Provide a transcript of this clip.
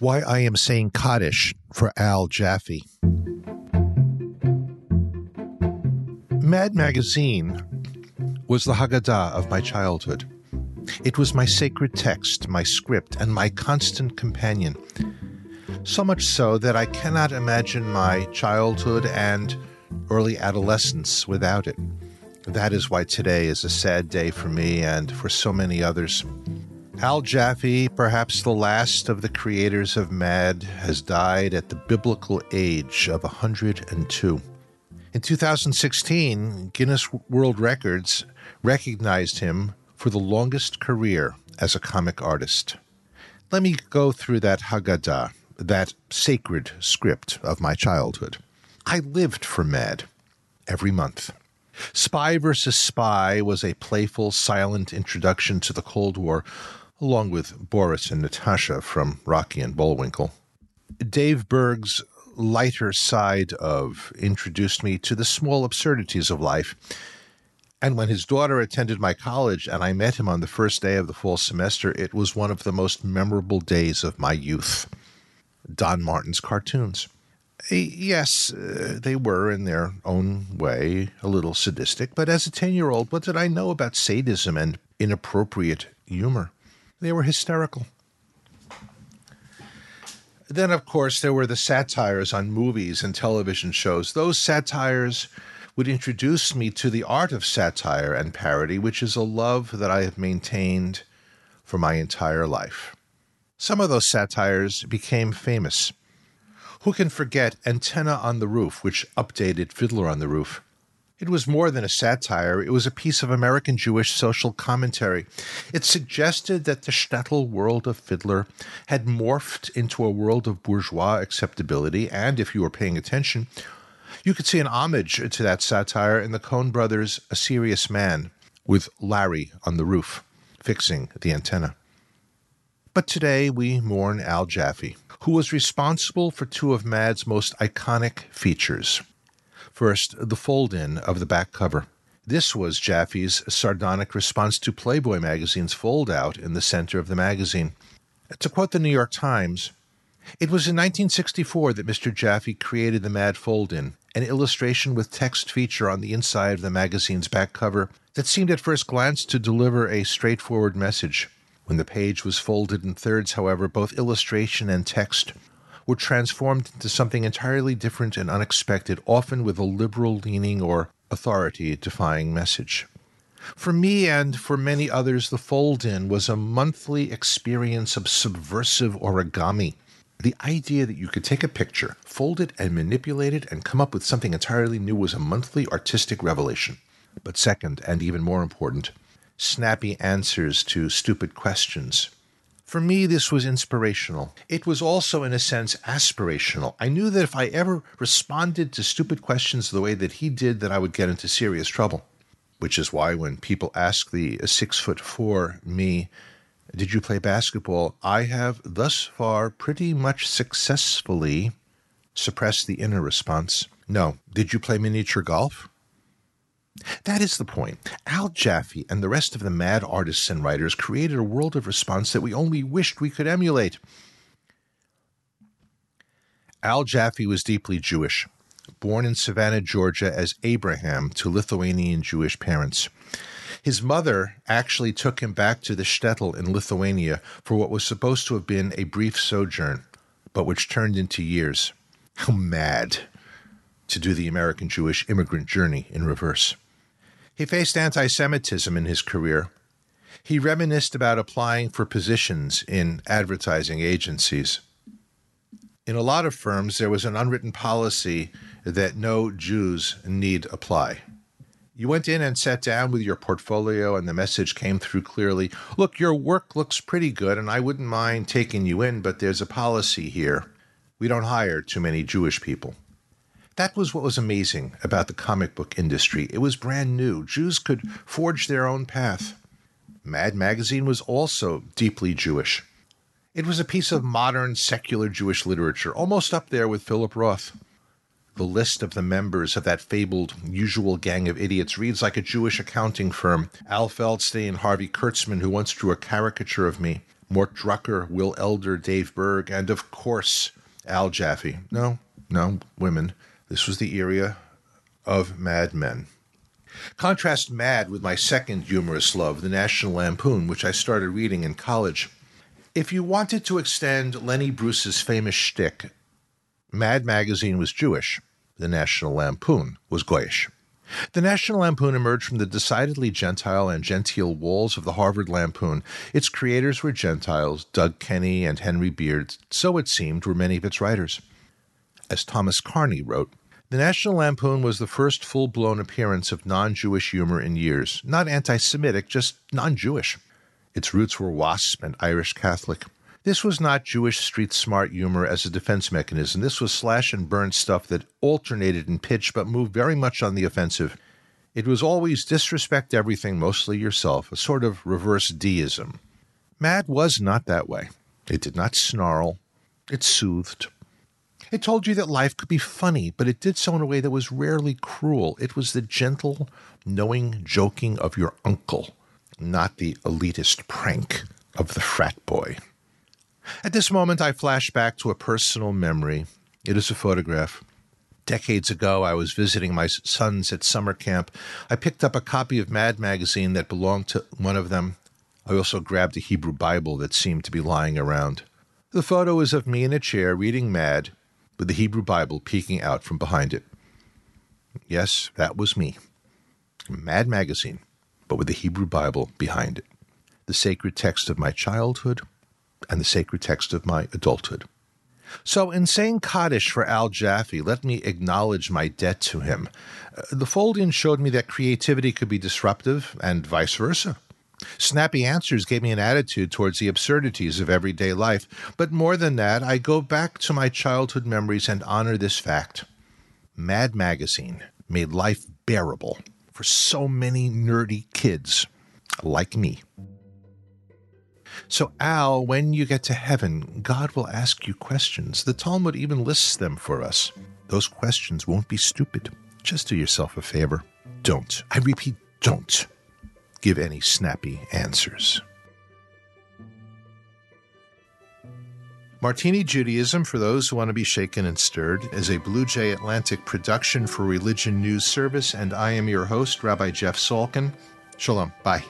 Why I am saying Kaddish for Al Jaffee. Mad Magazine was the Haggadah of my childhood. It was my sacred text, my script, and my constant companion. So much so that I cannot imagine my childhood and early adolescence without it. That is why today is a sad day for me and for so many others. Al Jaffee, perhaps the last of the creators of Mad, has died at the biblical age of 102. In 2016, Guinness World Records recognized him for the longest career as a comic artist. Let me go through that Haggadah, that sacred script of my childhood. I lived for Mad every month. Spy vs. Spy was a playful, silent introduction to the Cold War, along with Boris and Natasha from Rocky and Bullwinkle. Dave Berg's lighter side of introduced me to the small absurdities of life. And when his daughter attended my college and I met him on the first day of the fall semester, it was one of the most memorable days of my youth. Don Martin's cartoons. Yes, uh, they were in their own way a little sadistic, but as a 10 year old, what did I know about sadism and inappropriate humor? They were hysterical. Then, of course, there were the satires on movies and television shows. Those satires would introduce me to the art of satire and parody, which is a love that I have maintained for my entire life. Some of those satires became famous. Who can forget Antenna on the Roof, which updated Fiddler on the Roof? It was more than a satire, it was a piece of American Jewish social commentary. It suggested that the shtetl world of Fiddler had morphed into a world of bourgeois acceptability, and if you were paying attention, you could see an homage to that satire in the Coen brothers' A Serious Man, with Larry on the roof, fixing the antenna. But today we mourn Al Jaffee, who was responsible for two of Mad's most iconic features. First, the fold in of the back cover. This was Jaffee's sardonic response to Playboy magazine's fold out in the center of the magazine. To quote the New York Times, it was in 1964 that Mr. Jaffee created the Mad Fold In, an illustration with text feature on the inside of the magazine's back cover that seemed at first glance to deliver a straightforward message. When the page was folded in thirds, however, both illustration and text were transformed into something entirely different and unexpected, often with a liberal leaning or authority defying message. For me and for many others, the fold in was a monthly experience of subversive origami. The idea that you could take a picture, fold it, and manipulate it and come up with something entirely new was a monthly artistic revelation. But second, and even more important, snappy answers to stupid questions. For me, this was inspirational. It was also, in a sense, aspirational. I knew that if I ever responded to stupid questions the way that he did, that I would get into serious trouble. Which is why when people ask the six foot four me, did you play basketball? I have thus far pretty much successfully suppressed the inner response. No. Did you play miniature golf? That is the point. Al Jaffee and the rest of the mad artists and writers created a world of response that we only wished we could emulate. Al Jaffee was deeply Jewish, born in Savannah, Georgia as Abraham to Lithuanian Jewish parents. His mother actually took him back to the shtetl in Lithuania for what was supposed to have been a brief sojourn, but which turned into years. How mad to do the American Jewish immigrant journey in reverse. He faced anti Semitism in his career. He reminisced about applying for positions in advertising agencies. In a lot of firms, there was an unwritten policy that no Jews need apply. You went in and sat down with your portfolio, and the message came through clearly Look, your work looks pretty good, and I wouldn't mind taking you in, but there's a policy here. We don't hire too many Jewish people. That was what was amazing about the comic book industry. It was brand new. Jews could forge their own path. Mad Magazine was also deeply Jewish. It was a piece of modern secular Jewish literature, almost up there with Philip Roth. The list of the members of that fabled usual gang of idiots reads like a Jewish accounting firm. Al Feldstein, Harvey Kurtzman, who once drew a caricature of me, Mort Drucker, Will Elder, Dave Berg, and of course, Al Jaffee. No, no, women. This was the era of Mad Men. Contrast Mad with my second humorous love, The National Lampoon, which I started reading in college. If you wanted to extend Lenny Bruce's famous shtick, Mad magazine was Jewish, The National Lampoon was Goyish. The National Lampoon emerged from the decidedly Gentile and genteel walls of the Harvard Lampoon. Its creators were Gentiles, Doug Kenney and Henry Beard, so it seemed were many of its writers. As Thomas Carney wrote, the National Lampoon was the first full blown appearance of non Jewish humor in years. Not anti Semitic, just non Jewish. Its roots were WASP and Irish Catholic. This was not Jewish street smart humor as a defense mechanism. This was slash and burn stuff that alternated in pitch but moved very much on the offensive. It was always disrespect everything, mostly yourself, a sort of reverse deism. Mad was not that way. It did not snarl, it soothed. It told you that life could be funny, but it did so in a way that was rarely cruel. It was the gentle, knowing joking of your uncle, not the elitist prank of the frat boy. At this moment, I flash back to a personal memory. It is a photograph. Decades ago, I was visiting my sons at summer camp. I picked up a copy of Mad magazine that belonged to one of them. I also grabbed a Hebrew Bible that seemed to be lying around. The photo is of me in a chair reading Mad, with the Hebrew Bible peeking out from behind it. Yes, that was me. Mad magazine, but with the Hebrew Bible behind it. The sacred text of my childhood and the sacred text of my adulthood. So, in saying Kaddish for Al Jaffee, let me acknowledge my debt to him. Uh, the fold-in showed me that creativity could be disruptive and vice versa. Snappy answers gave me an attitude towards the absurdities of everyday life. But more than that, I go back to my childhood memories and honor this fact. Mad Magazine made life bearable for so many nerdy kids like me. So, Al, when you get to heaven, God will ask you questions. The Talmud even lists them for us. Those questions won't be stupid. Just do yourself a favor. Don't, I repeat, don't give any snappy answers. Martini Judaism, for those who want to be shaken and stirred, is a Blue Jay Atlantic production for Religion News Service, and I am your host, Rabbi Jeff Salkin. Shalom. Bye.